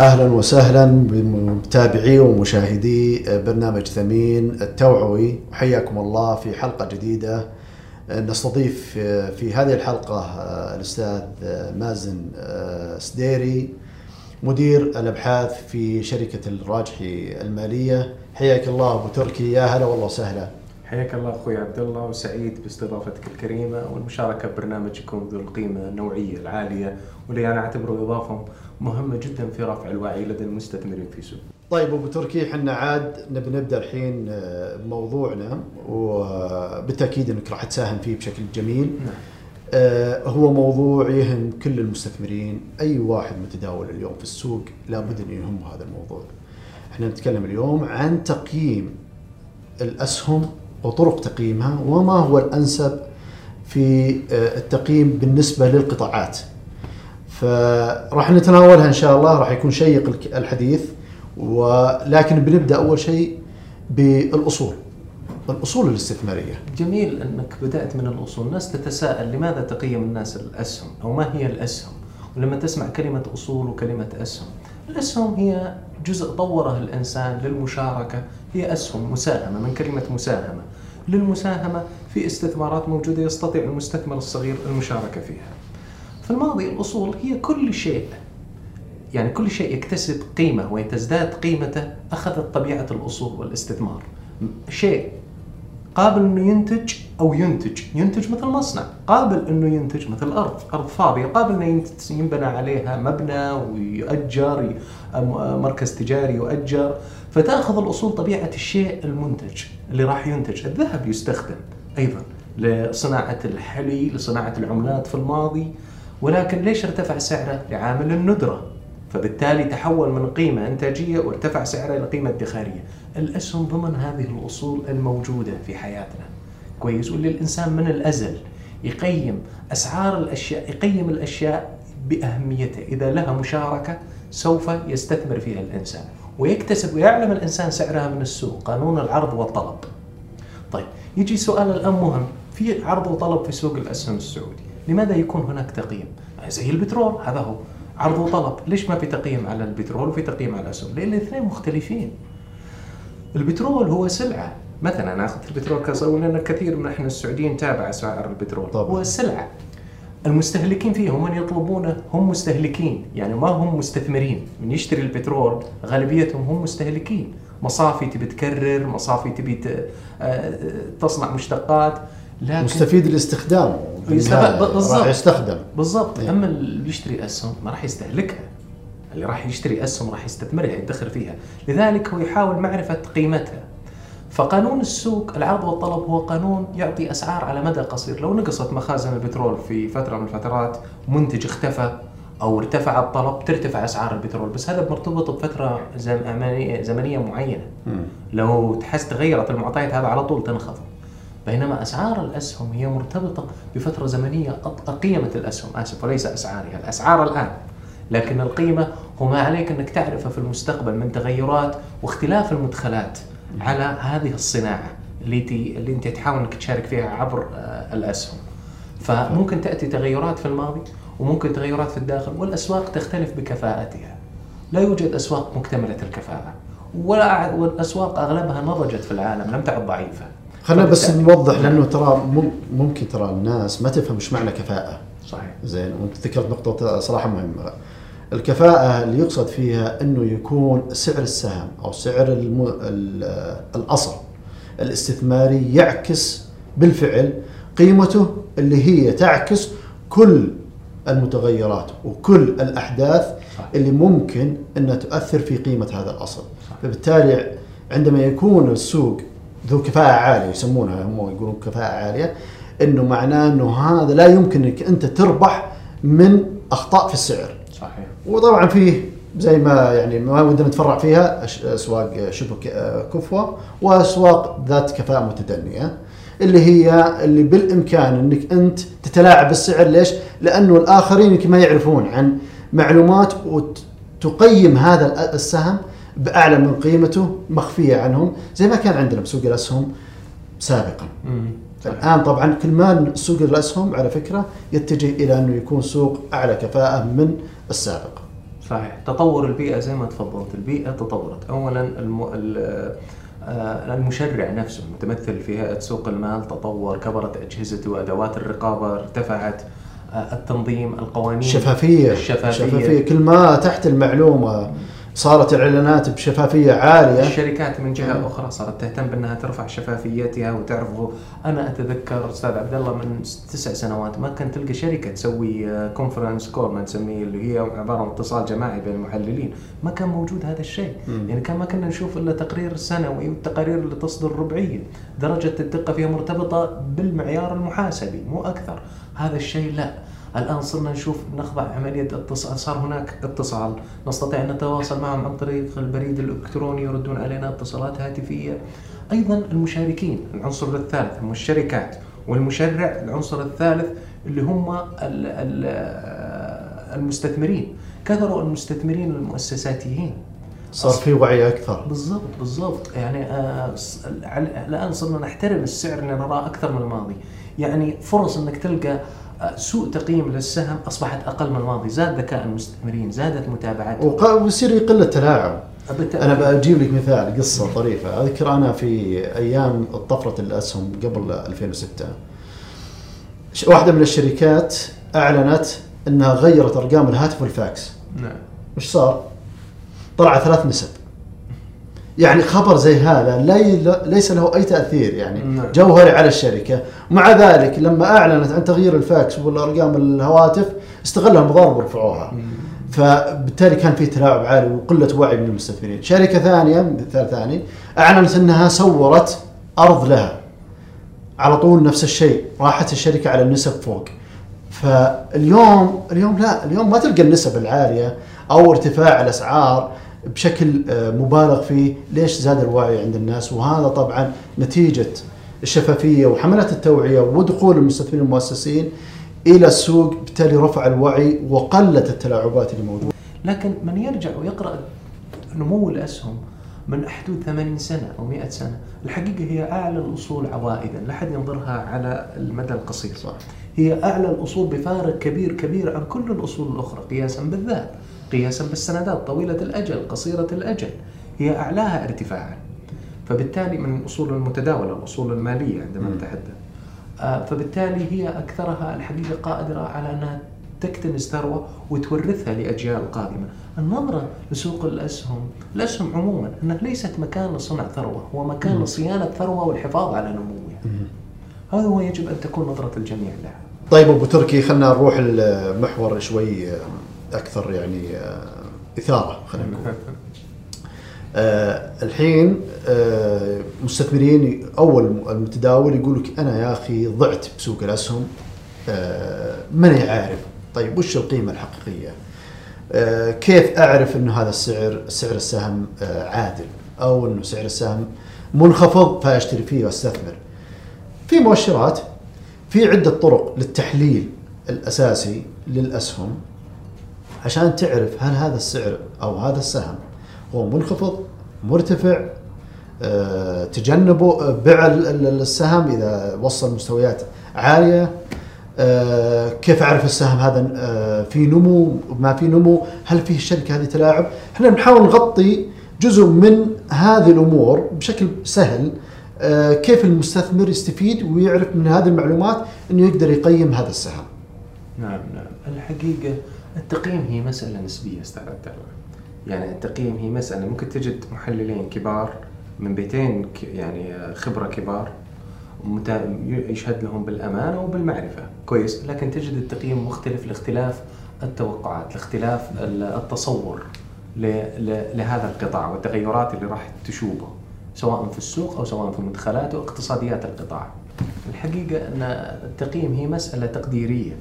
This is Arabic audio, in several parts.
أهلا وسهلا بمتابعي ومشاهدي برنامج ثمين التوعوي. حياكم الله في حلقة جديدة. نستضيف في هذه الحلقة الأستاذ مازن سديري مدير الأبحاث في شركة الراجحي المالية. حياك الله أبو تركي. يا هلا والله وسهلا. حياك الله أخوي عبد الله وسعيد باستضافتك الكريمة والمشاركة ببرنامجكم ذو القيمة النوعية العالية واللي أنا أعتبره إضافة مهمة جدا في رفع الوعي لدى المستثمرين في السوق. طيب أبو تركي إحنا عاد نبي نبدأ الحين موضوعنا وبالتأكيد إنك راح تساهم فيه بشكل جميل. نعم. آه هو موضوع يهم كل المستثمرين، أي واحد متداول اليوم في السوق لابد انه يهمه هذا الموضوع. إحنا نتكلم اليوم عن تقييم الأسهم وطرق تقييمها وما هو الأنسب في التقييم بالنسبة للقطاعات. فراح نتناولها إن شاء الله راح يكون شيق الحديث ولكن بنبدأ أول شيء بالأصول. الأصول الاستثمارية. جميل إنك بدأت من الأصول، الناس تتساءل لماذا تقيم الناس الأسهم أو ما هي الأسهم؟ ولما تسمع كلمة أصول وكلمة أسهم، الأسهم هي جزء طوره الإنسان للمشاركة، هي أسهم مساهمة من كلمة مساهمة. للمساهمة في استثمارات موجودة يستطيع المستثمر الصغير المشاركة فيها. في الماضي الأصول هي كل شيء. يعني كل شيء يكتسب قيمة ويتزداد قيمته أخذت طبيعة الأصول والاستثمار. شيء قابل أنه ينتج أو ينتج، ينتج مثل مصنع، قابل أنه ينتج مثل أرض، أرض فاضية، قابل أنه ينبنى عليها مبنى ويؤجر مركز تجاري يؤجر، فتأخذ الأصول طبيعة الشيء المنتج اللي راح ينتج، الذهب يستخدم أيضا لصناعة الحلي، لصناعة العملات في الماضي، ولكن ليش ارتفع سعره؟ لعامل الندرة، فبالتالي تحول من قيمة إنتاجية وارتفع سعرها إلى قيمة ادخارية. الأسهم ضمن هذه الأصول الموجودة في حياتنا. كويس؟ واللي الإنسان من الأزل يقيم أسعار الأشياء يقيم الأشياء بأهميتها إذا لها مشاركة سوف يستثمر فيها الإنسان. ويكتسب ويعلم الإنسان سعرها من السوق. قانون العرض والطلب. طيب يجي سؤال الآن مهم. في عرض وطلب في سوق الأسهم السعودي. لماذا يكون هناك تقييم؟ زي البترول هذا هو. عرض وطلب. ليش ما في تقييم على البترول وفي تقييم على الأسهم؟ لأن الاثنين مختلفين. البترول هو سلعة. مثلا ناخذ البترول كصور لأن كثير من إحنا السعوديين تابع اسعار البترول. طبعا. هو سلعة. المستهلكين فيه هم من يطلبونه هم مستهلكين. يعني ما هم مستثمرين. من يشتري البترول غالبيتهم هم مستهلكين. مصافي تبي تكرر مصافي تبي تصنع مشتقات. لكن مستفيد الاستخدام. بالضبط. يستخدم. بالضبط. إيه؟ أما اللي يشتري أسهم ما راح يستهلكها. اللي راح يشتري أسهم راح يستثمرها يدخر فيها. لذلك هو يحاول معرفة قيمتها. فقانون السوق العرض والطلب هو قانون يعطي أسعار على مدى قصير. لو نقصت مخازن البترول في فترة من الفترات منتج اختفى أو ارتفع الطلب ترتفع أسعار البترول. بس هذا مرتبط بفترة زمنية معينة. لو تحس تغيرت المعطيات هذا على طول تنخفض. بينما أسعار الأسهم هي مرتبطة بفترة زمنية قيمة الأسهم آسف وليس أسعارها، الأسعار الآن لكن القيمة هو ما عليك أنك تعرفه في المستقبل من تغيرات واختلاف المدخلات على هذه الصناعة اللي اللي أنت تحاول أنك تشارك فيها عبر الأسهم. فممكن تأتي تغيرات في الماضي وممكن تغيرات في الداخل والأسواق تختلف بكفاءتها. لا يوجد أسواق مكتملة الكفاءة ولا والأسواق أغلبها نضجت في العالم لم تعد ضعيفة. خلينا بس نوضح لأنه ترى ممكن ترى الناس ما تفهم إيش معنى كفاءة. صحيح. زين وأنت ذكرت نقطة صراحة مهمة. الكفاءة اللي يقصد فيها إنه يكون سعر السهم أو سعر الم... الأصل الاستثماري يعكس بالفعل قيمته اللي هي تعكس كل المتغيرات وكل الأحداث صح. اللي ممكن إنها تؤثر في قيمة هذا الأصل. صح. فبالتالي عندما يكون السوق ذو كفاءة عالية يسمونها هم يقولون كفاءة عالية إنه معناه إنه هذا لا يمكن إنك أنت تربح من أخطاء في السعر. صحيح. وطبعا فيه زي ما يعني ما ودنا نتفرع فيها أسواق شبه كفوة وأسواق ذات كفاءة متدنية اللي هي اللي بالإمكان إنك أنت تتلاعب بالسعر ليش؟ لأنه الآخرين يمكن ما يعرفون عن معلومات وتقيم هذا السهم بأعلى من قيمته مخفية عنهم زي ما كان عندنا بسوق الأسهم سابقا. الآن طبعا كل ما سوق الأسهم على فكرة يتجه إلى أنه يكون سوق أعلى كفاءة من السابق. صحيح. تطور البيئة زي ما تفضلت. البيئة تطورت. أولا الم... آه، المشرع نفسه المتمثل في هيئة سوق المال تطور كبرت أجهزته وأدوات الرقابة ارتفعت آه، التنظيم القوانين الشفافية. الشفافية, الشفافية. كل ما تحت المعلومة صارت الإعلانات بشفافية عالية. الشركات من جهة أخرى صارت تهتم بأنها ترفع شفافيتها وتعرفوا أنا أتذكر أستاذ عبد الله من تسع سنوات ما كنت تلقى شركة تسوي كونفرنس كول ما نسميه اللي هي عبارة عن اتصال جماعي بين المحللين. ما كان موجود هذا الشيء. يعني كان ما كنا نشوف إلا تقرير سنوي والتقارير اللي تصدر ربعيا درجة الدقة فيها مرتبطة بالمعيار المحاسبي مو أكثر. هذا الشيء لا. الآن صرنا نشوف نخضع عملية اتصال صار هناك اتصال. نستطيع أن نتواصل معهم عن طريق البريد الإلكتروني يردون علينا اتصالات هاتفية. أيضا المشاركين العنصر الثالث هم الشركات والمشرع العنصر الثالث اللي هم المستثمرين. كثروا المستثمرين المؤسساتيين صار في وعي أكثر. بالضبط بالضبط. يعني آه الآن صرنا نحترم السعر اللي نراه أكثر من الماضي. يعني فرص إنك تلقى سوء تقييم للسهم أصبحت أقل من الماضي، زاد ذكاء المستثمرين، زادت متابعتهم ويصير يقل التلاعب. أنا بجيب لك مثال قصة طريفة، أذكر أنا في أيام طفرة الأسهم قبل 2006 واحدة من الشركات أعلنت إنها غيرت أرقام الهاتف والفاكس. نعم. وش صار؟ طلع ثلاث نسب. يعني خبر زي هذا لا ليس له أي تأثير يعني. نعم. جوهري على الشركة. مع ذلك لما أعلنت عن تغيير الفاكس والأرقام الهواتف استغلها المضارب ورفعوها. فبالتالي كان في تلاعب عالي وقلة وعي من المستثمرين. شركة ثانية مثال ثاني أعلنت أنها سورت أرض لها. على طول نفس الشيء راحت الشركة على النسب فوق. فاليوم اليوم لا اليوم ما تلقى النسب العالية أو ارتفاع الأسعار. بشكل آه، مبالغ فيه. ليش زاد الوعي عند الناس؟ وهذا طبعا نتيجة الشفافية وحملات التوعية ودخول المستثمرين المؤسسين إلى السوق بالتالي رفع الوعي وقلت التلاعبات اللي موجودة. لكن من يرجع ويقرأ نمو الأسهم من حدود 80 سنة أو 100 سنة الحقيقة هي أعلى الأصول عوائدا. لا أحد ينظرها على المدى القصير. صح. هي أعلى الأصول بفارق كبير كبير عن كل الأصول الأخرى قياسا بالذات. قياسا بالسندات طويلة الأجل قصيرة الأجل هي أعلاها ارتفاعا. فبالتالي من الأصول المتداولة الأصول المالية عندما نتحدث. آه، فبالتالي هي أكثرها الحقيقة قادرة على أنها تكتنز ثروة وتورثها لأجيال قادمة. النظرة لسوق الأسهم الأسهم عموما أنها ليست مكان لصنع ثروة هو مكان لصيانة ثروة والحفاظ على نموها هذا هو يجب أن تكون نظرة الجميع لها. طيب أبو تركي خلينا نروح المحور شوي أكثر يعني آه، إثارة خلينا نقول آه الحين آه مستثمرين أول المتداول يقول لك أنا يا أخي ضعت بسوق الأسهم ماني عارف طيب وش القيمة الحقيقية؟ كيف أعرف إنه هذا السعر سعر السهم عادل أو إنه سعر السهم منخفض فأشتري فيه وأستثمر. في مؤشرات في عدة طرق للتحليل الأساسي للأسهم عشان تعرف هل هذا السعر أو هذا السهم هو منخفض مرتفع أه تجنبوا آه، بيع السهم إذا وصل مستويات عالية أه كيف أعرف السهم هذا أه في نمو ما في نمو هل فيه الشركة هذه تلاعب؟ إحنا بنحاول نغطي جزء من هذه الأمور بشكل سهل كيف المستثمر يستفيد ويعرف من هذه المعلومات إنه يقدر يقيم هذا السهم. نعم نعم. الحقيقة التقييم هي مسألة نسبية أستاذ عبد الله. يعني التقييم هي مسألة ممكن تجد محللين كبار من بيتين يعني خبرة كبار يشهد لهم بالأمانة وبالمعرفة. كويس لكن تجد التقييم مختلف لاختلاف التوقعات لاختلاف التصور لهذا القطاع والتغيرات اللي راح تشوبه سواء في السوق أو سواء في مدخلات واقتصاديات القطاع. الحقيقة أن التقييم هي مسألة تقديرية.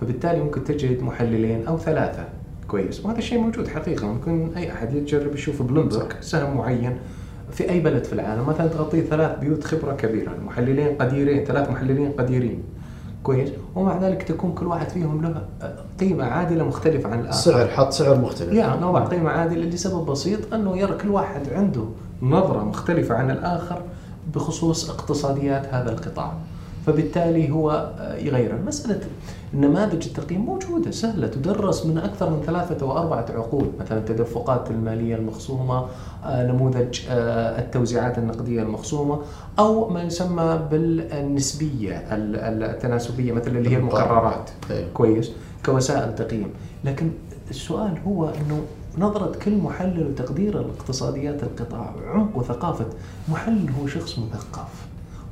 فبالتالي ممكن تجد محللين أو ثلاثة. كويس. وهذا الشيء موجود حقيقة. ممكن أي أحد يجرب يشوف بلومبرج سهم معين في أي بلد في العالم. مثلا تغطيه ثلاث بيوت خبرة كبيرة. محللين قديرين ثلاث محللين قديرين. كويس. ومع ذلك تكون كل واحد فيهم له قيمة عادلة مختلفة عن الآخر. سعر حط سعر مختلف. يعني نوضع قيمة عادلة لسبب بسيط أنه يرى كل واحد عنده نظرة مختلفة عن الآخر بخصوص اقتصاديات هذا القطاع. فبالتالي هو يغير مسألة النماذج التقييم موجودة سهلة. تدرس من أكثر من ثلاثة واربعه عقود مثلا التدفقات المالية المخصومة نموذج التوزيعات النقدية المخصومة أو ما يسمى بالنسبية التناسبية مثل اللي هي المقررات. أيوه. كويس. كوسائل تقييم. لكن السؤال هو إنه نظرة كل محلل وتقدير الاقتصاديات القطاع وعمق وثقافة محلل هو شخص مثقف.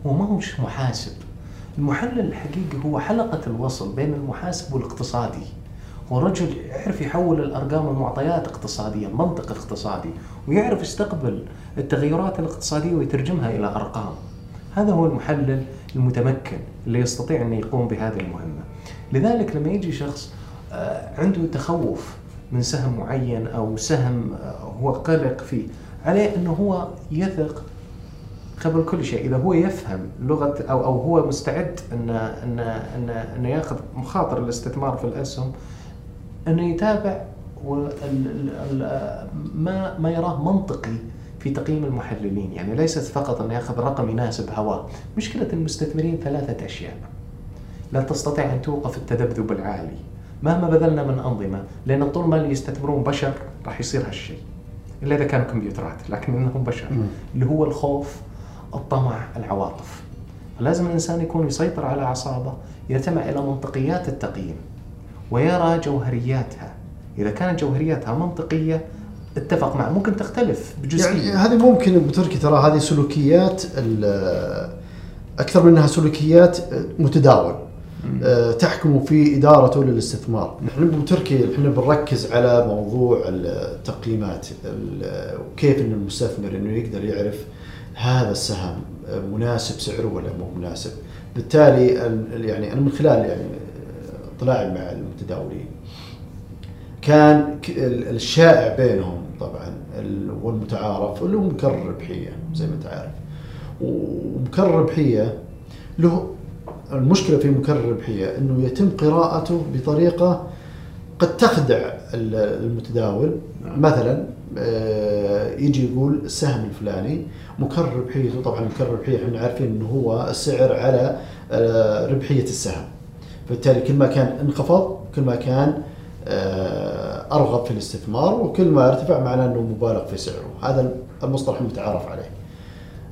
هو ما هو محاسب. المحلل الحقيقي هو حلقة الوصل بين المحاسب والاقتصادي. هو رجل يعرف يحول الأرقام المعطيات اقتصاديا منطق اقتصادي ويعرف يستقبل التغيرات الاقتصادية ويترجمها إلى أرقام. هذا هو المحلل المتمكن اللي يستطيع أن يقوم بهذه المهمة. لذلك لما يجي شخص آه، عنده تخوف من سهم معين أو سهم هو قلق فيه عليه إنه هو يثق قبل كل شيء. إذا هو يفهم لغة أو أو هو مستعد ان ان ان انه ياخذ مخاطر الاستثمار في الأسهم أنه يتابع ما ما يراه منطقي في تقييم المحللين. يعني ليست فقط انه ياخذ رقم يناسب هواه. مشكلة المستثمرين ثلاثة أشياء. لا تستطيع أن توقف التذبذب العالي. مهما بذلنا من أنظمة لأن طول ما اللي يستثمرون بشر راح يصير هالشيء. إلا إذا كانوا كمبيوترات لكن إنهم بشر. اللي هو الخوف الطمع العواطف. لازم الإنسان يكون يسيطر على أعصابه يتمع إلى منطقيات التقييم ويرى جوهرياتها. إذا كانت جوهرياتها منطقية اتفق معه. ممكن تختلف بجزئية. يعني هذه ممكن بتركي ترى هذه سلوكيات أكثر منها سلوكيات متداول آه، تحكم في ادارته للاستثمار. نحن بتركيا إحنا بنركز على موضوع التقييمات وكيف إن المستثمر إنه يقدر يعرف هذا السهم مناسب سعره ولا مو مناسب. بالتالي يعني أنا من خلال يعني اطلاعي مع المتداولين كان الشائع بينهم طبعا والمتعارف اللي هو مكرر الربحيه زي ما أنت عارف. ومكرر الربحيه له المشكلة في مكرر الربحيه إنه يتم قراءته بطريقة قد تخدع المتداول. نعم. مثلا آه، يجي يقول السهم الفلاني مكرر ربحيته طبعا مكرر ربحيه إحنا عارفين إنه هو السعر على آه، ربحية السهم. فبالتالي كل ما كان انخفض كل ما كان آه، أرغب في الاستثمار وكل ما ارتفع معناه إنه مبالغ في سعره. هذا المصطلح المتعارف عليه.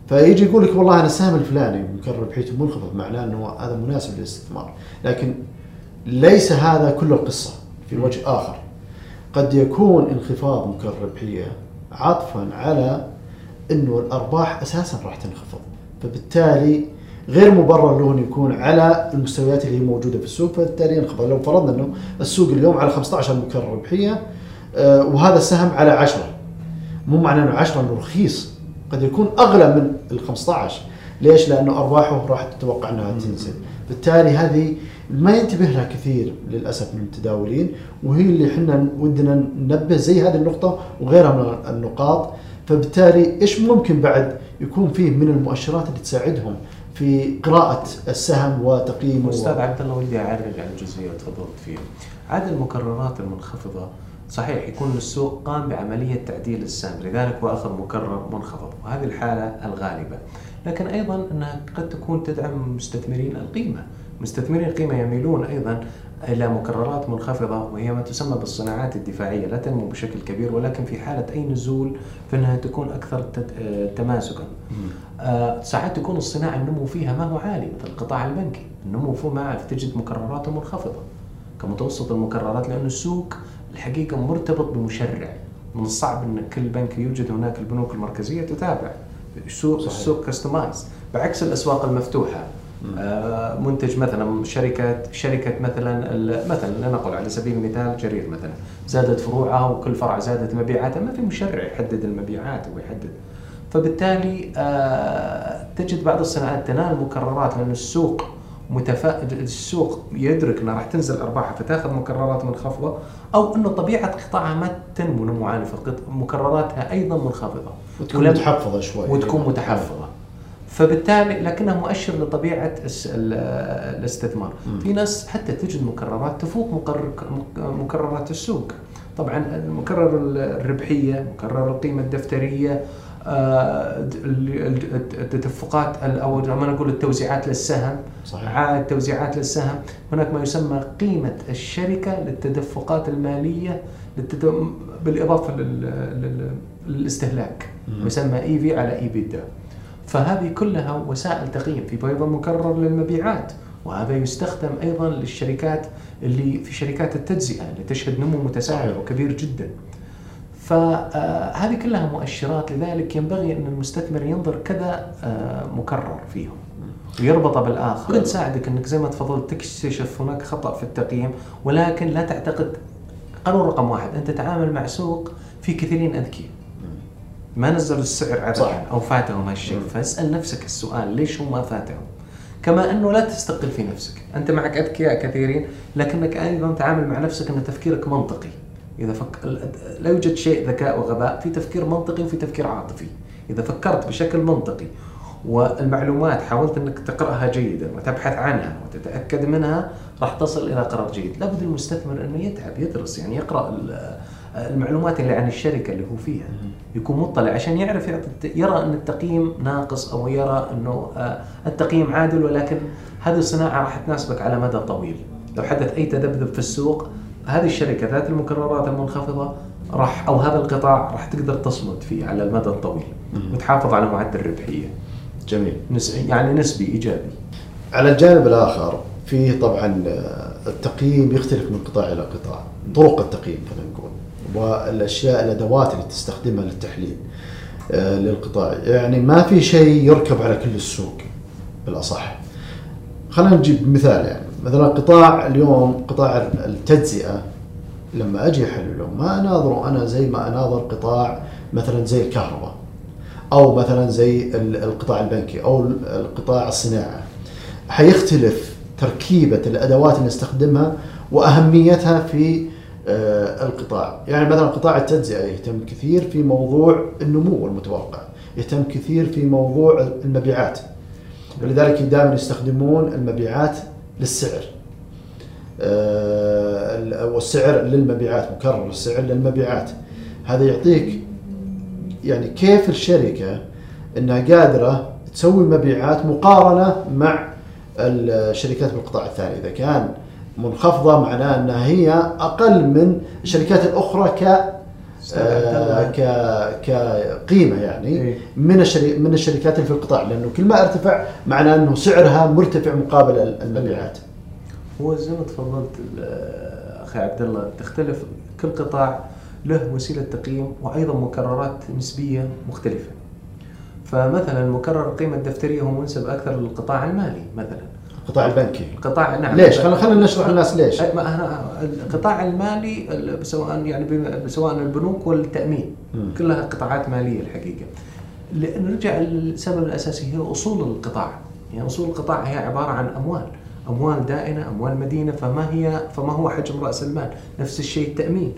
فيجي يقول لك والله أنا السهم الفلاني مكرر ربحيته منخفض معناه إنه هذا مناسب للاستثمار. لكن ليس هذا كل القصة. في وجه آخر. قد يكون انخفاض مكرر ربحيه عطفا على إنه الأرباح أساسا راح تنخفض. فبالتالي غير مبرر له انه يكون على المستويات اللي هي موجودة في السوق فبالتالي ينخفض لو فرضنا إنه السوق اليوم على 15 مكرر ربحيه آه، وهذا السهم على 10 مو معنى إنه 10 إنه رخيص. قد يكون أغلى من ال 15 ليش؟ لأنه أرباحه راح تتوقع إنها تنزل. بالتالي هذه ما ينتبه لها كثير للأسف من المتداولين وهي اللي إحنا ودنا ننبه زي هذه النقطة وغيرها من النقاط. فبالتالي إيش ممكن بعد يكون فيه من المؤشرات اللي تساعدهم في قراءة السهم وتقييمه؟ أستاذ عبد الله ودي أعرج عن جزئية تفضلت فيها. عدد المكررات المنخفضة صحيح يكون السوق قام بعملية تعديل السهم لذلك هو أخذ مكرر منخفض وهذه الحالة الغالبة. لكن أيضا أنها قد تكون تدعم مستثمرين القيمة. مستثمرين القيمة يميلون أيضا إلى مكررات منخفضة وهي ما تسمى بالصناعات الدفاعية لا تنمو بشكل كبير ولكن في حالة أي نزول فإنها تكون أكثر تماسكا. آه ساعات تكون الصناعة النمو فيها ما هو عالي مثل القطاع البنكي. النمو فيه ما تجد مكرراته منخفضة. كمتوسط المكررات لأن السوق الحقيقة مرتبط بمشرع. من الصعب إن كل بنك يوجد هناك البنوك المركزية تتابع. السوق صحيح. السوق كستمايز بعكس الأسواق المفتوحة آه منتج مثلا شركه شركة مثلا مثلا لنقل على سبيل المثال جرير مثلا. زادت فروعها وكل فرع زادت مبيعاتها ما في مشرع يحدد المبيعات ويحدد فبالتالي آه تجد بعض الصناعات تنال مكررات لأن السوق متفا... السوق يدرك إنها راح تنزل أرباحها فتأخذ مكررات منخفضه أو إنه طبيعة قطاعها ما تنمو نمو عالي فمكرراتها أيضا منخفضة. وتكون متحفظة شوي. وتكون متحفظة. فبالتالي لكنها مؤشر لطبيعة الاستثمار. م. في ناس حتى تجد مكررات تفوق مكرر مكررات السوق. طبعا مكرر الربحية مكرر القيمة الدفترية آه، التدفقات أو لما نقول التوزيعات للسهم. صحيح. عائد توزيعات للسهم. هناك ما يسمى قيمة الشركة للتدفقات المالية بالإضافة للاستهلاك. يسمى إي في على إي بيدا فهذه كلها وسائل تقييم في أيضا مكرر للمبيعات وهذا يستخدم أيضا للشركات اللي في شركات التجزئة اللي تشهد نمو متسارع وكبير جدا. فهذه كلها مؤشرات لذلك ينبغي أن المستثمر ينظر كذا آه، مكرر فيهم. ويربطه بالآخر. ممكن تساعدك أنك زي ما تفضلت تكتشف هناك خطأ في التقييم ولكن لا تعتقد قانون رقم واحد أنت تتعامل مع سوق في كثيرين أذكياء. ما نزلوا السعر عبثا أو فاتهم هالشيء فاسأل نفسك السؤال ليش هم ما فاتهم؟ كما أنه لا تستقل في نفسك. أنت معك أذكياء كثيرين لكنك أيضا تعامل مع نفسك أن تفكيرك منطقي. إذا فك... لا يوجد شيء ذكاء وغباء في تفكير منطقي وفي تفكير عاطفي. إذا فكرت بشكل منطقي والمعلومات حاولت أنك تقرأها جيدا وتبحث عنها وتتأكد منها راح تصل إلى قرار جيد. لابد المستثمر أنه يتعب يدرس يعني يقرأ المعلومات اللي عن الشركة اللي هو فيها يكون مطلع عشان يعرف يرى إن التقييم ناقص أو يرى إنه آه، التقييم عادل ولكن هذه الصناعة راح تناسبك على مدى طويل لو حدث أي تذبذب في السوق هذه الشركة ذات المكررات المنخفضة راح أو هذا القطاع راح تقدر تصمد فيه على المدى الطويل وتحافظ على معدل الربحية. جميل. يعني نسبي إيجابي. على الجانب الآخر في طبعا آه، التقييم يختلف من قطاع إلى قطاع، طرق التقييم خلينا نقول والأشياء الأدوات اللي تستخدمها للتحليل آه، للقطاع، يعني ما في شيء يركب على كل السوق بالأصح. خلينا نجيب مثال يعني. مثلا قطاع اليوم قطاع التجزئة لما أجي أحلله ما اناظره أنا زي ما أناظر قطاع مثلا زي الكهرباء أو مثلا زي القطاع البنكي أو القطاع الصناعة. حيختلف تركيبة الأدوات اللي نستخدمها وأهميتها في القطاع. يعني مثلا قطاع التجزئة يهتم كثير في موضوع النمو المتوقع يهتم كثير في موضوع المبيعات. ولذلك دائما يستخدمون المبيعات للسعر. آه، والسعر للمبيعات مكرر السعر للمبيعات. هذا يعطيك يعني كيف الشركة إنها قادرة تسوي مبيعات مقارنة مع الشركات بالقطاع الثاني. إذا كان منخفضة معناه إنها هي أقل من الشركات الأخرى ك آه ك كقيمة يعني إيه. من الشري من الشركات اللي في القطاع لأنه كل ما أرتفع معناه إنه سعرها مرتفع مقابل المبيعات. هو زي ما تفضلت أخي عبد الله تختلف كل قطاع له وسيلة تقييم وأيضا مكررات نسبية مختلفة. فمثلا مكرر القيمه الدفترية هو منسب أكثر للقطاع المالي مثلا. القطاع البنكي. القطاع نعم. ليش؟ خلينا خلينا نشرح الناس ليش. القطاع المالي سواء يعني سواء البنوك والتأمين. م. كلها قطاعات مالية الحقيقة. نرجع للسبب الأساسي هي أصول القطاع. يعني أصول القطاع هي عبارة عن أموال. أموال دائنة أموال مدينة فما هي فما هو حجم رأس المال؟ نفس الشيء التأمين.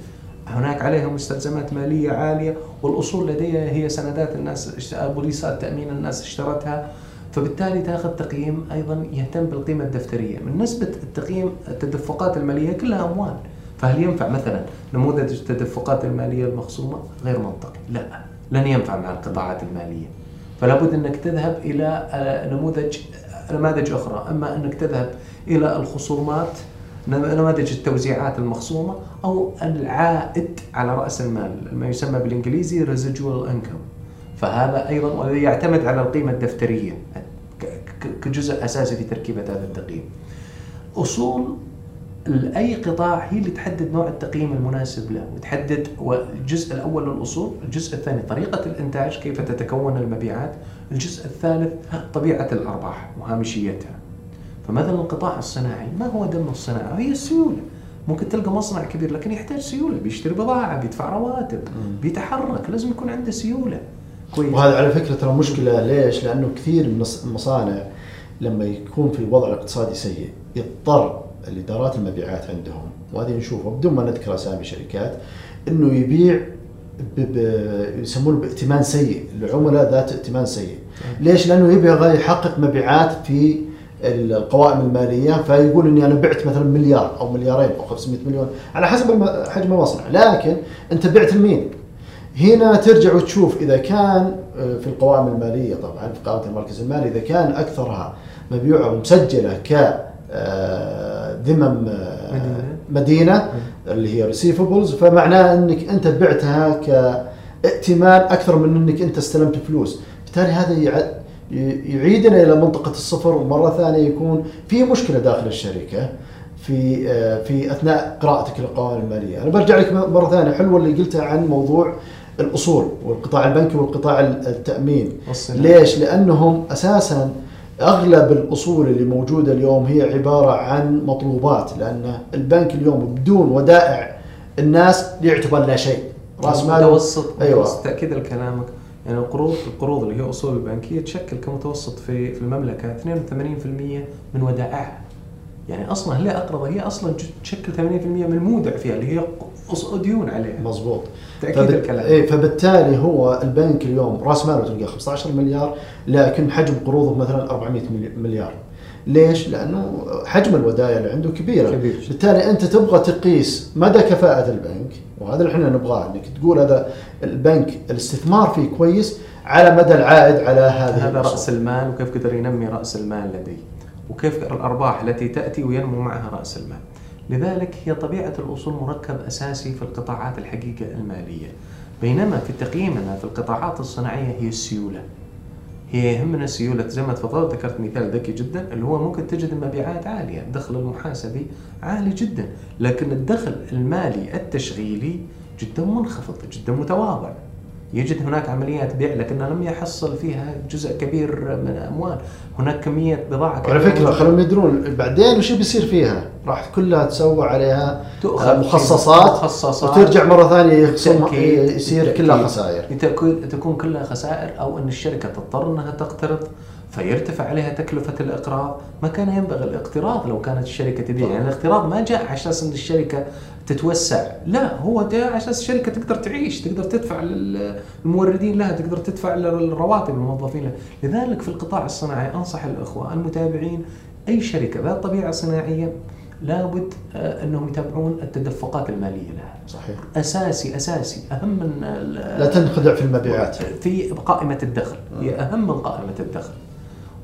هناك عليها مستلزمات مالية عالية والأصول لديها هي سندات الناس بوليصات تامين الناس اشترتها. فبالتالي تاخذ تقييم أيضا يهتم بالقيمة الدفترية، من نسبة التقييم التدفقات المالية كلها أموال، فهل ينفع مثلا نموذج التدفقات المالية المخصومة؟ غير منطقي، لا، لن ينفع مع القطاعات المالية. فلا بد أنك تذهب إلى آه، نموذج نماذج أخرى، أما أنك تذهب إلى الخصومات نماذج التوزيعات المخصومة أو العائد على رأس المال ما يسمى بالإنجليزي residual income. فهذا أيضا يعتمد على القيمة الدفترية. كجزء أساسي في تركيبة هذا التقييم. أصول أي قطاع هي اللي تحدد نوع التقييم المناسب له وتحدد الجزء الأول للاصول، الجزء الثاني طريقة الإنتاج كيف تتكون المبيعات، الجزء الثالث طبيعة الأرباح وهامشيتها. فمثلا القطاع الصناعي ما هو دم الصناعة؟ هي السيولة. ممكن تلقى مصنع كبير لكن يحتاج سيولة بيشتري بضاعة بيدفع رواتب بيتحرك لازم يكون عنده سيولة كويس وهذا على فكرة ترى مشكلة ليش؟ لأنه كثير من المصانع لما يكون في وضع اقتصادي سيء يضطر الإدارات المبيعات عندهم. وهذه نشوفه بدون ما نذكر أسامي شركات إنه يبيع يسمونه بائتمان سيء. العملاء ذات ائتمان سيء. ليش؟ لأنه يبغى يحقق مبيعات في القوائم المالية فيقول إني أنا بعت مثلا مليار أو مليارين أو 500 مليون على حسب حجم المصنع. لكن أنت بعت لمين؟ هنا ترجع وتشوف إذا كان آه، في القوائم المالية طبعا في قائمة المركز المالي إذا كان أكثرها مبيوعه ومسجله ك آه، ذمم آه، مدينة. مدينة اللي هي ريسيفبلز فمعناه إنك أنت بعتها كائتمان أكثر من إنك أنت استلمت فلوس بالتالي هذا يعيدنا إلى منطقة الصفر ومرة ثانية يكون في مشكلة داخل الشركة في آه، في أثناء قراءتك للقوائم المالية، أنا برجع لك مرة ثانية حلوة اللي قلتها عن موضوع الأصول والقطاع البنكي والقطاع التأمين. ليش؟ لأنهم أساسا أغلب الأصول اللي موجودة اليوم هي عبارة عن مطلوبات لأن البنك اليوم بدون ودائع الناس يعتبر لا شيء. رأس مال متوسط. أيوه. متوسط تاكيدا لكلامك. يعني القروض القروض اللي هي أصول البنكية تشكل كمتوسط في في المملكة 82% من ودائعها. يعني أصلا ليه اقرض هي أصلا تشكل 80% من المودع فيها اللي هي ديون عليها مضبوط تأكيد فبت- الكلام إيه فبالتالي هو البنك اليوم رأس ماله تلقاه 15 مليار لكن حجم قروضه مثلا 400 ملي- مليار ليش؟ لأنه حجم الودائع اللي عنده كبيره كبير. بالتالي أنت تبغى تقيس مدى كفاءة البنك وهذا اللي إحنا نبغاه إنك تقول هذا البنك الاستثمار فيه كويس على مدى العائد على هذه هذا الأصول. راس المال وكيف قدر ينمي رأس المال لديه وكيف الأرباح التي تأتي وينمو معها رأس المال. لذلك هي طبيعة الأصول مركب أساسي في القطاعات الحقيقة المالية. بينما في تقييمنا في القطاعات الصناعية هي السيولة. هي يهمنا سيولة زي ما تفضلت ذكرت مثال ذكي جدا اللي هو ممكن تجد المبيعات عالية. الدخل المحاسبي عالي جدا لكن الدخل المالي التشغيلي جدا منخفض جدا متواضع. يجد هناك عمليات بيع لكنها لم يحصل فيها جزء كبير من الأموال هناك كمية بضاعة وعلى كبيرة فكرة خلوهم يدرون بعدين وش بيصير فيها؟ راح كلها تسوى عليها تؤخذ مخصصات مخصصات وترجع مرة ثانية يخصم بالتأكيد. يصير. كلها خسائر تكون كلها خسائر أو إن الشركة تضطر إنها تقترض فيرتفع عليها تكلفة الإقراض، ما كان ينبغي الاقتراض لو كانت الشركة تبيع، يعني الاقتراض ما جاء على أساس ان الشركة تتوسع، لا هو جاء على أساس الشركة تقدر تعيش، تقدر تدفع للموردين لها، تقدر تدفع للرواتب الموظفين لها، لذلك في القطاع الصناعي أنصح الإخوة المتابعين أي شركة ذات طبيعة صناعية لابد آه، أنهم يتابعون التدفقات المالية لها. صحيح. أساسي أساسي أهم من لا تنخدع في المبيعات. في قائمة الدخل. هي أهم من قائمة الدخل.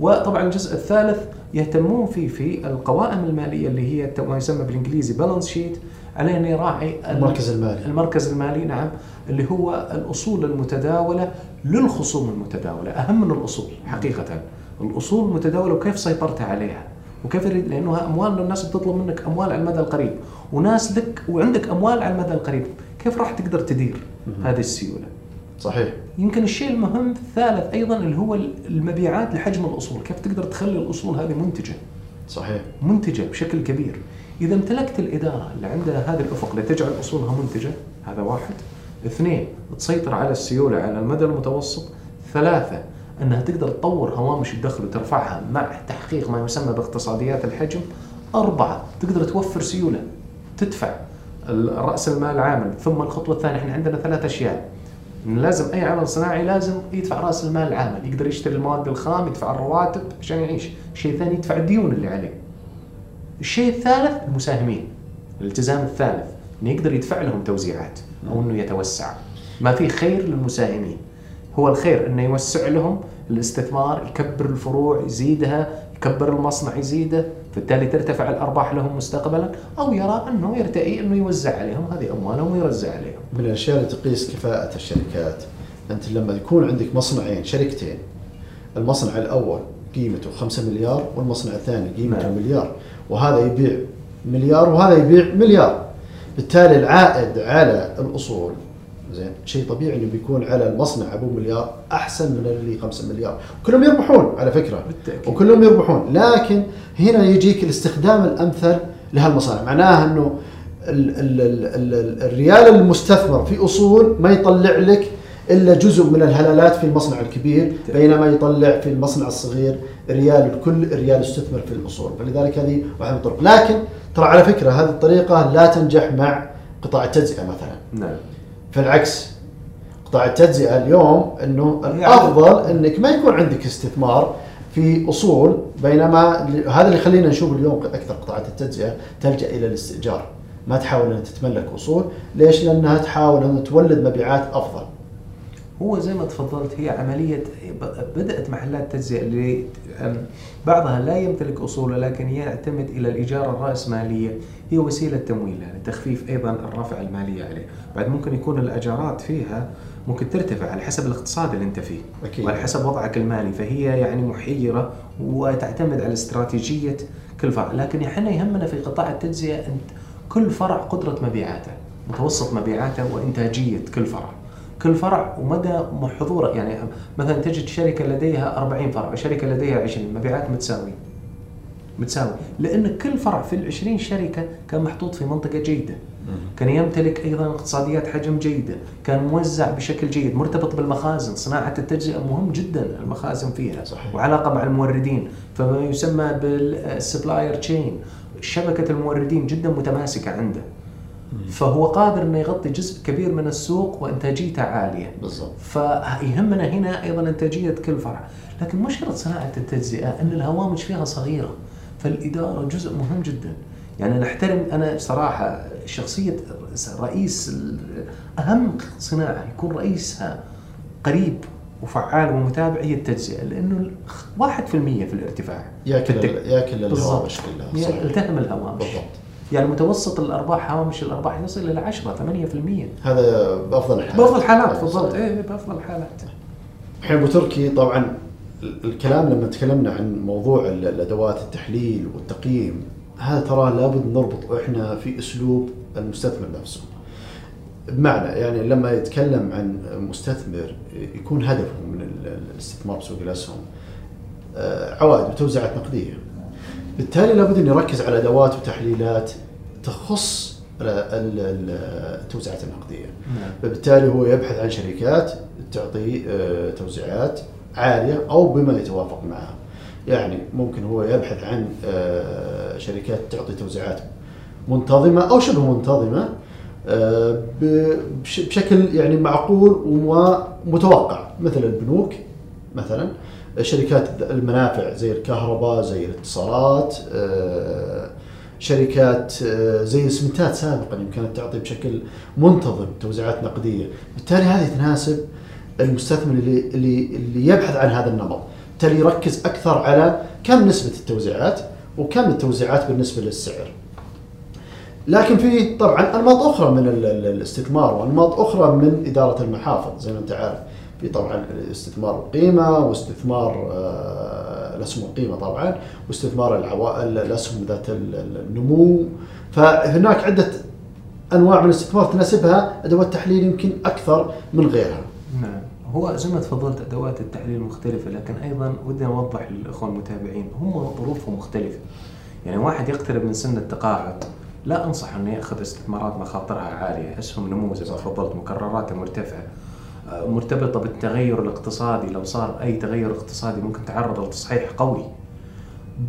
وطبعا الجزء الثالث يهتمون فيه في القوائم المالية اللي هي ما يسمى بالإنجليزي بالانس شيت عليه ان يراعي ال- المركز المالي. المركز المالي نعم اللي هو الأصول المتداولة للخصوم المتداولة أهم من الأصول حقيقة. الأصول المتداولة وكيف سيطرت عليها؟ وكيف لأنه أموال الناس بتطلب منك أموال على المدى القريب وناس لك وعندك أموال على المدى القريب كيف راح تقدر تدير هذه السيولة؟ صحيح. يمكن الشيء المهم الثالث أيضا اللي هو المبيعات لحجم الأصول. كيف تقدر تخلي الأصول هذه منتجة؟ صحيح. منتجة بشكل كبير. إذا امتلكت الإدارة اللي عندها هذا الأفق اللي تجعل أصولها منتجة هذا واحد. اثنين تسيطر على السيولة على المدى المتوسط. ثلاثة أنها تقدر تطور هوامش الدخل وترفعها مع تحقيق ما يسمى باقتصاديات الحجم. أربعة تقدر توفر سيولة تدفع رأس المال عامل ثم الخطوة الثانية إحنا عندنا ثلاث أشياء. لازم أي عمل صناعي لازم يدفع رأس المال العامل يقدر يشتري المواد الخام يدفع الرواتب عشان يعيش. الشيء الثاني يدفع الديون اللي عليه. الشيء الثالث المساهمين. الالتزام الثالث إنه يقدر يدفع لهم توزيعات أو إنه يتوسع. ما في خير للمساهمين. هو الخير إنه يوسع لهم الاستثمار يكبر الفروع يزيدها يكبر المصنع يزيده. بالتالي ترتفع الأرباح لهم مستقبلا أو يرى أنه يرتئي أنه يوزع عليهم هذه اموالهم ويوزع عليهم من الأشياء اللي تقيس كفاءة الشركات أنت لما يكون عندك مصنعين شركتين المصنع الأول قيمته 5 مليار والمصنع الثاني قيمته نعم. مليار وهذا يبيع مليار وهذا يبيع مليار بالتالي العائد على الأصول زين. شيء طبيعي إنه بيكون على المصنع أبو مليار أحسن من اللي 5 مليار. كلهم يربحون على فكرة. بالتأكيد. وكلهم يربحون. لكن هنا يجيك الاستخدام الأمثل لهالمصانع. معناها إنه ال ال ال ال الريال المستثمر في أصول ما يطلع لك إلا جزء من الهلالات في المصنع الكبير بينما يطلع في المصنع الصغير ريال الكل ريال استثمر في الأصول. فلذلك هذه واحدة من الطرق. لكن ترى على فكرة هذه الطريقة لا تنجح مع قطاع التجزئة مثلا. نعم. فالعكس. قطاع التجزئة اليوم إنه يعني- الأفضل إنك ما يكون عندك استثمار في أصول بينما هذا اللي يخلينا نشوف اليوم أكثر قطاعات التجزئة تلجأ إلى الاستئجار. ما تحاول إنها تتملك أصول. ليش؟ لأنها تحاول إنها تولد مبيعات أفضل. هو زي ما تفضلت هي عملية بدأت محلات تجزئة اللي بعضها لا يمتلك أصول لكن يعتمد إلى الإجارة الرأسمالية هي وسيلة تمويل يعني تخفيف أيضا الرفع المالية عليه. بعد ممكن يكون الأجارات فيها ممكن ترتفع على حسب الاقتصاد اللي أنت فيه أكيد. وعلى حسب وضعك المالي. فهي يعني محيرة وتعتمد على استراتيجية كل فرع. لكن إحنا يهمنا في قطاع التجزئة أنت كل فرع قدرة مبيعاته متوسط مبيعاته وإنتاجية كل فرع. كل فرع ومدى حضوره يعني مثلا تجد شركه لديها 40 فرع وشركه لديها 20 مبيعات متساويه متساوي. لأن كل فرع في ال 20 شركة كان محطوط في منطقة جيدة. كان يمتلك أيضا اقتصاديات حجم جيدة، كان موزع بشكل جيد، مرتبط بالمخازن، صناعة التجزئة مهم جدا المخازن فيها. صحيح. وعلاقة مع الموردين، فما يسمى بالسبلاير تشين، شبكة الموردين جدا متماسكة عنده. فهو قادر إنه يغطي جزء كبير من السوق وإنتاجيته عالية. بالضبط. فيهمنا هنا أيضا إنتاجية كل فرع، لكن مشكله صناعة التجزئة إن الهوامش فيها صغيرة، فالإدارة جزء مهم جدا. يعني نحترم أنا بصراحه شخصية رئيس اهم صناعة يكون رئيسها قريب وفعال ومتابع هي التجزئة. لأنه 1% في الارتفاع ياكل ياكل الهوامش كلها يلتهم الهوامش. بالضبط. يعني متوسط الأرباح هوامش الأرباح يصل إلى 10 8% هذا بأفضل الحالات. بأفضل الحالات بالضبط. إيه بأفضل الحالات. الحين ابو تركي طبعا الكلام لما تكلمنا عن موضوع الأدوات التحليل والتقييم هذا ترى لابد نربط إحنا في أسلوب المستثمر نفسه. بمعنى يعني لما يتكلم عن مستثمر يكون هدفه من الاستثمار بسوق الأسهم آه، عوائد وتوزيعات نقدية. بالتالي لابد أن يركز على أدوات وتحليلات تخص التوزيعات النقدية. نعم. فبالتالي هو يبحث عن شركات تعطي آه، توزيعات عالية أو بما يتوافق معها. يعني ممكن هو يبحث عن آه، شركات تعطي توزيعات منتظمة أو شبه منتظمة آه، بشكل يعني معقول ومتوقع. مثل البنوك مثلا. شركات المنافع زي الكهرباء زي الاتصالات آه، شركات زي الاسمنتات سابقا يمكن تعطي بشكل منتظم توزيعات نقدية، بالتالي هذه تناسب المستثمر اللي اللي اللي يبحث عن هذا النمط. بالتالي يركز أكثر على كم نسبة التوزيعات وكم التوزيعات بالنسبة للسعر. لكن في طبعا أنماط أخرى من الاستثمار وأنماط أخرى من إدارة المحافظ زي ما أنت عارف في طبعا استثمار القيمة واستثمار آه، الاسهم القيمة طبعا واستثمار العوائل الاسهم ذات النمو فهناك عدة أنواع من الاستثمار تناسبها أدوات تحليل يمكن أكثر من غيرها. نعم. هو زي ما تفضلت أدوات التحليل مختلفة لكن أيضا ودي أوضح للاخوه المتابعين هم ظروفهم مختلفة يعني واحد يقترب من سن التقاعد لا أنصح أنه يأخذ استثمارات مخاطرها عالية أسهم نمو زي ما تفضلت مكرراتها مرتفعة آه، مرتبطة بالتغير الاقتصادي. لو صار أي تغير اقتصادي ممكن تعرض لتصحيح قوي.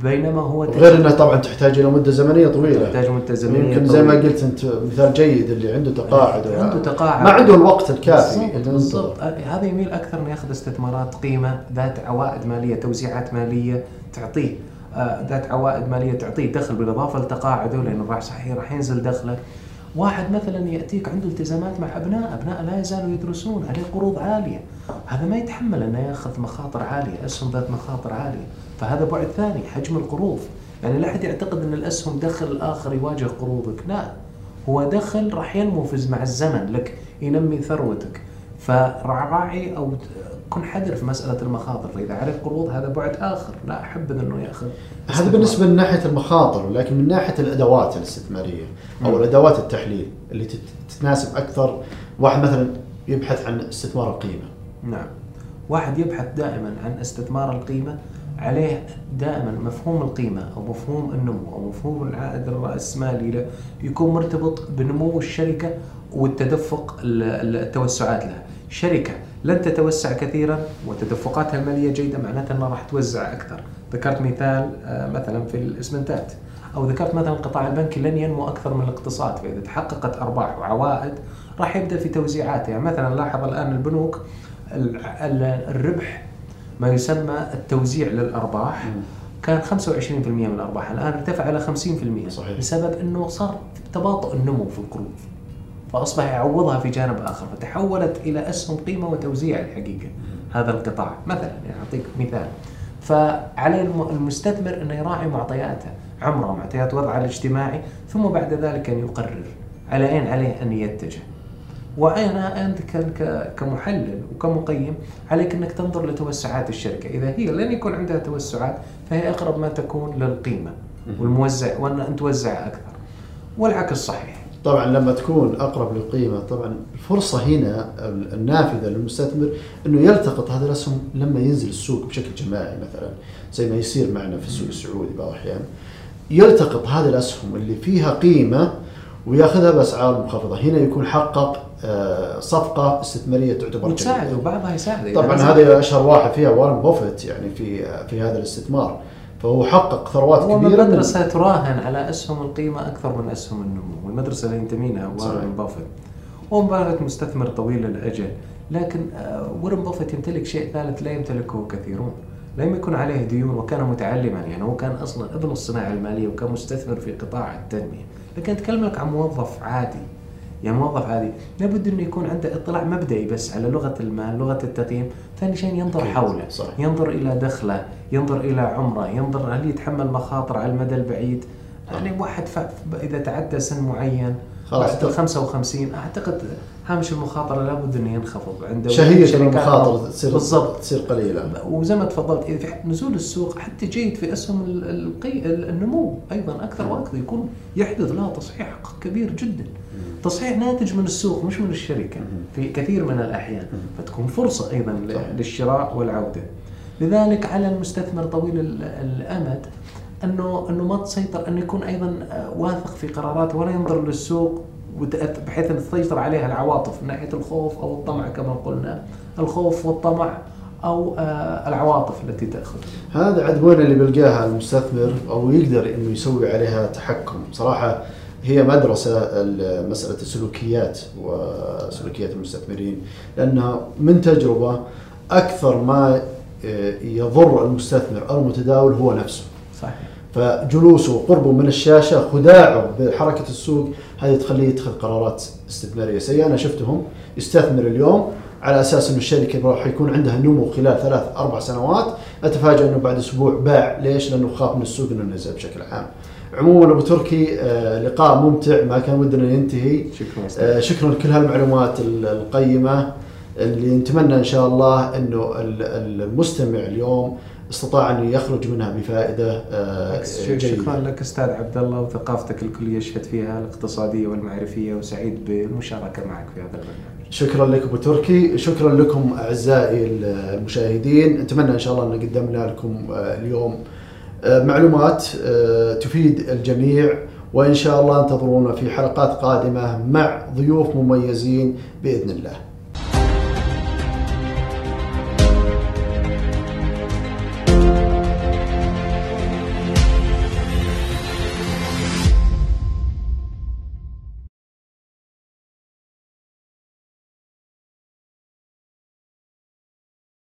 بينما هو غير انها طبعا تحتاج إلى مدة زمنية طويلة. تحتاج مدة زمنية يمكن زي ما قلت أنت مثال جيد اللي عنده تقاعد. عنده تقاعد. ما عنده الوقت الكافي بالضبط هذا يميل أكثر إنه يأخذ استثمارات قيمة ذات عوائد مالية توزيعات مالية تعطيه. آه، ذات عوائد مالية تعطيه دخل بالإضافة لتقاعده لأنه راح صحيح راح ينزل دخله. واحد مثلا يأتيك عنده التزامات مع أبناء، أبناء لا يزالوا يدرسون، عليه قروض عالية، هذا ما يتحمل أنه يأخذ مخاطر عالية، أسهم ذات مخاطر عالية، فهذا بعد ثاني حجم القروض، يعني لا أحد يعتقد أن الأسهم دخل الآخر يواجه قروضك، لا. هو دخل راح ينمو مع الزمن. لك ينمي ثروتك، فراعي أو كن حذر في مسألة المخاطر فإذا عليك قروض هذا بعد آخر لا احبذ إنه يأخذ. هذا بالنسبة من ناحية المخاطر ولكن من ناحية الأدوات الاستثماريه أو م. الأدوات التحليل اللي تتناسب أكثر. واحد مثلا يبحث عن استثمار القيمة. نعم. واحد يبحث دائما عن استثمار القيمة عليه دائما مفهوم القيمة أو مفهوم النمو أو مفهوم العائد الرأسمالي له يكون مرتبط بنمو الشركة والتدفق التوسعات لها. شركة لن تتوسع كثيرا وتدفقاتها الماليه جيدة معناتها أنها راح توزع أكثر. ذكرت مثال آه، مثلا في الإسمنتات. أو ذكرت مثلا القطاع البنكي لن ينمو أكثر من الاقتصاد. فإذا تحققت أرباح وعوائد راح يبدأ في توزيعاته يعني مثلا لاحظ الآن البنوك الربح ما يسمى التوزيع للأرباح كان 25% من الأرباح. الآن ارتفع إلى 50% صحيح. بسبب إنه صار تباطؤ النمو في القروض. فأصبح يعوضها في جانب آخر فتحولت إلى أسهم قيمة وتوزيع الحقيقة. هذا القطاع مثلا يعني أعطيك مثال. فعلى المستثمر انه يراعي معطياته عمره معطيات وضعه الاجتماعي ثم بعد ذلك أن يقرر على أين عليه أن يتجه. وأنا انت كمحلل وكمقيم عليك أنك تنظر لتوسعات الشركة، إذا هي لن يكون عندها توسعات فهي أقرب ما تكون للقيمة والموزع وأن أن توزع أكثر. والعكس صحيح. طبعا لما تكون أقرب للقيمة طبعا الفرصة هنا النافذة للمستثمر إنه يلتقط هذه الاسهم لما ينزل السوق بشكل جماعي مثلا زي ما يصير معنا في السوق السعودي بعض الأحيان. يلتقط هذه الاسهم اللي فيها قيمة ويأخذها بأسعار منخفضة، هنا يكون حقق آه، صفقة استثمارية تعتبر وتساعد وبعضها يساعد. طبعا هذا أشهر واحد فيها وارن بوفيت يعني في في هذا الاستثمار. فهو حقق ثروات كبيرة المدرسة تراهن على أسهم القيمة أكثر من أسهم النمو، والمدرسة اللي ينتمي لها وارن بوفيت هو مبالغه مستثمر طويل الاجل، لكن آه، وارن بوفيت يمتلك شيء ثالث لا يمتلكه كثيرون. لم يكن عليه ديون وكان متعلما يعني. هو كان أصلا ابن الصناعة المالية وكان مستثمر في قطاع التنمية، لكن اتكلم لك عن موظف عادي. يعني موظف عادي. لابد إنه يكون عنده اطلاع مبدئي بس على لغة المال، لغة التقييم، ثاني شيء ينظر حوله، صح. ينظر إلى دخله، ينظر إلى عمره، ينظر هل يتحمل مخاطر على المدى البعيد، يعني واحد إذا تعدى سن معين بعد ال 55 أعتقد هامش المخاطره لابد إنه ينخفض. عنده شهية المخاطره تصير بالضبط. تصير قليلة. وزي ما تفضلت إذا في نزول السوق حتى جيد في أسهم القي... النمو أيضا أكثر وأكثر يكون يحدث لها تصحيح كبير جدا. تصحيح ناتج من السوق مش من الشركة في كثير من الأحيان. فتكون فرصة أيضا للشراء والعودة. لذلك على المستثمر طويل الأمد انه أنه ما تسيطر انه يكون أيضا واثق في قراراته ولا ينظر للسوق بحيث أن تسيطر عليها العواطف من ناحية الخوف أو الطمع كما قلنا. الخوف والطمع أو آه، العواطف التي تأخذ. هذا عاد وين اللي بيلقاها المستثمر أو يقدر إنه يسوي عليها تحكم. صراحة هي مدرسة مسألة السلوكيات وسلوكيات المستثمرين لأنها من تجربة أكثر ما آه، يضر المستثمر أو المتداول هو نفسه. صحيح. فجلوسه وقربه من الشاشة خداعه بحركة السوق هذه تخليه يتخذ قرارات استثمارية سيئة. أنا شفتهم يستثمر اليوم على أساس إنه الشركة راح يكون عندها نمو خلال ثلاث أربع سنوات. اتفاجئ إنه بعد أسبوع باع. ليش؟ لأنه خاف من السوق إنه نزل بشكل عام. عموما أبو تركي آه لقاء ممتع. ما كان ودنا ينتهي. شكرا آه شكرا لكل هالمعلومات القيمة. اللي نتمنى إن شاء الله إنه المستمع اليوم استطاع أن يخرج منها بفائدة آه، جيده. شكرا لك أستاذ عبد الله وثقافتك الكل يشهد فيها الاقتصادية والمعرفية وسعيد بالمشاركة معك في هذا البرنامج. شكرا لك أبو تركي، شكرا لكم أعزائي المشاهدين، نتمنى إن شاء الله أن قدمنا لكم آه، اليوم آه، معلومات تفيد الجميع وإن شاء الله انتظرونا في حلقات قادمة مع ضيوف مميزين بإذن الله.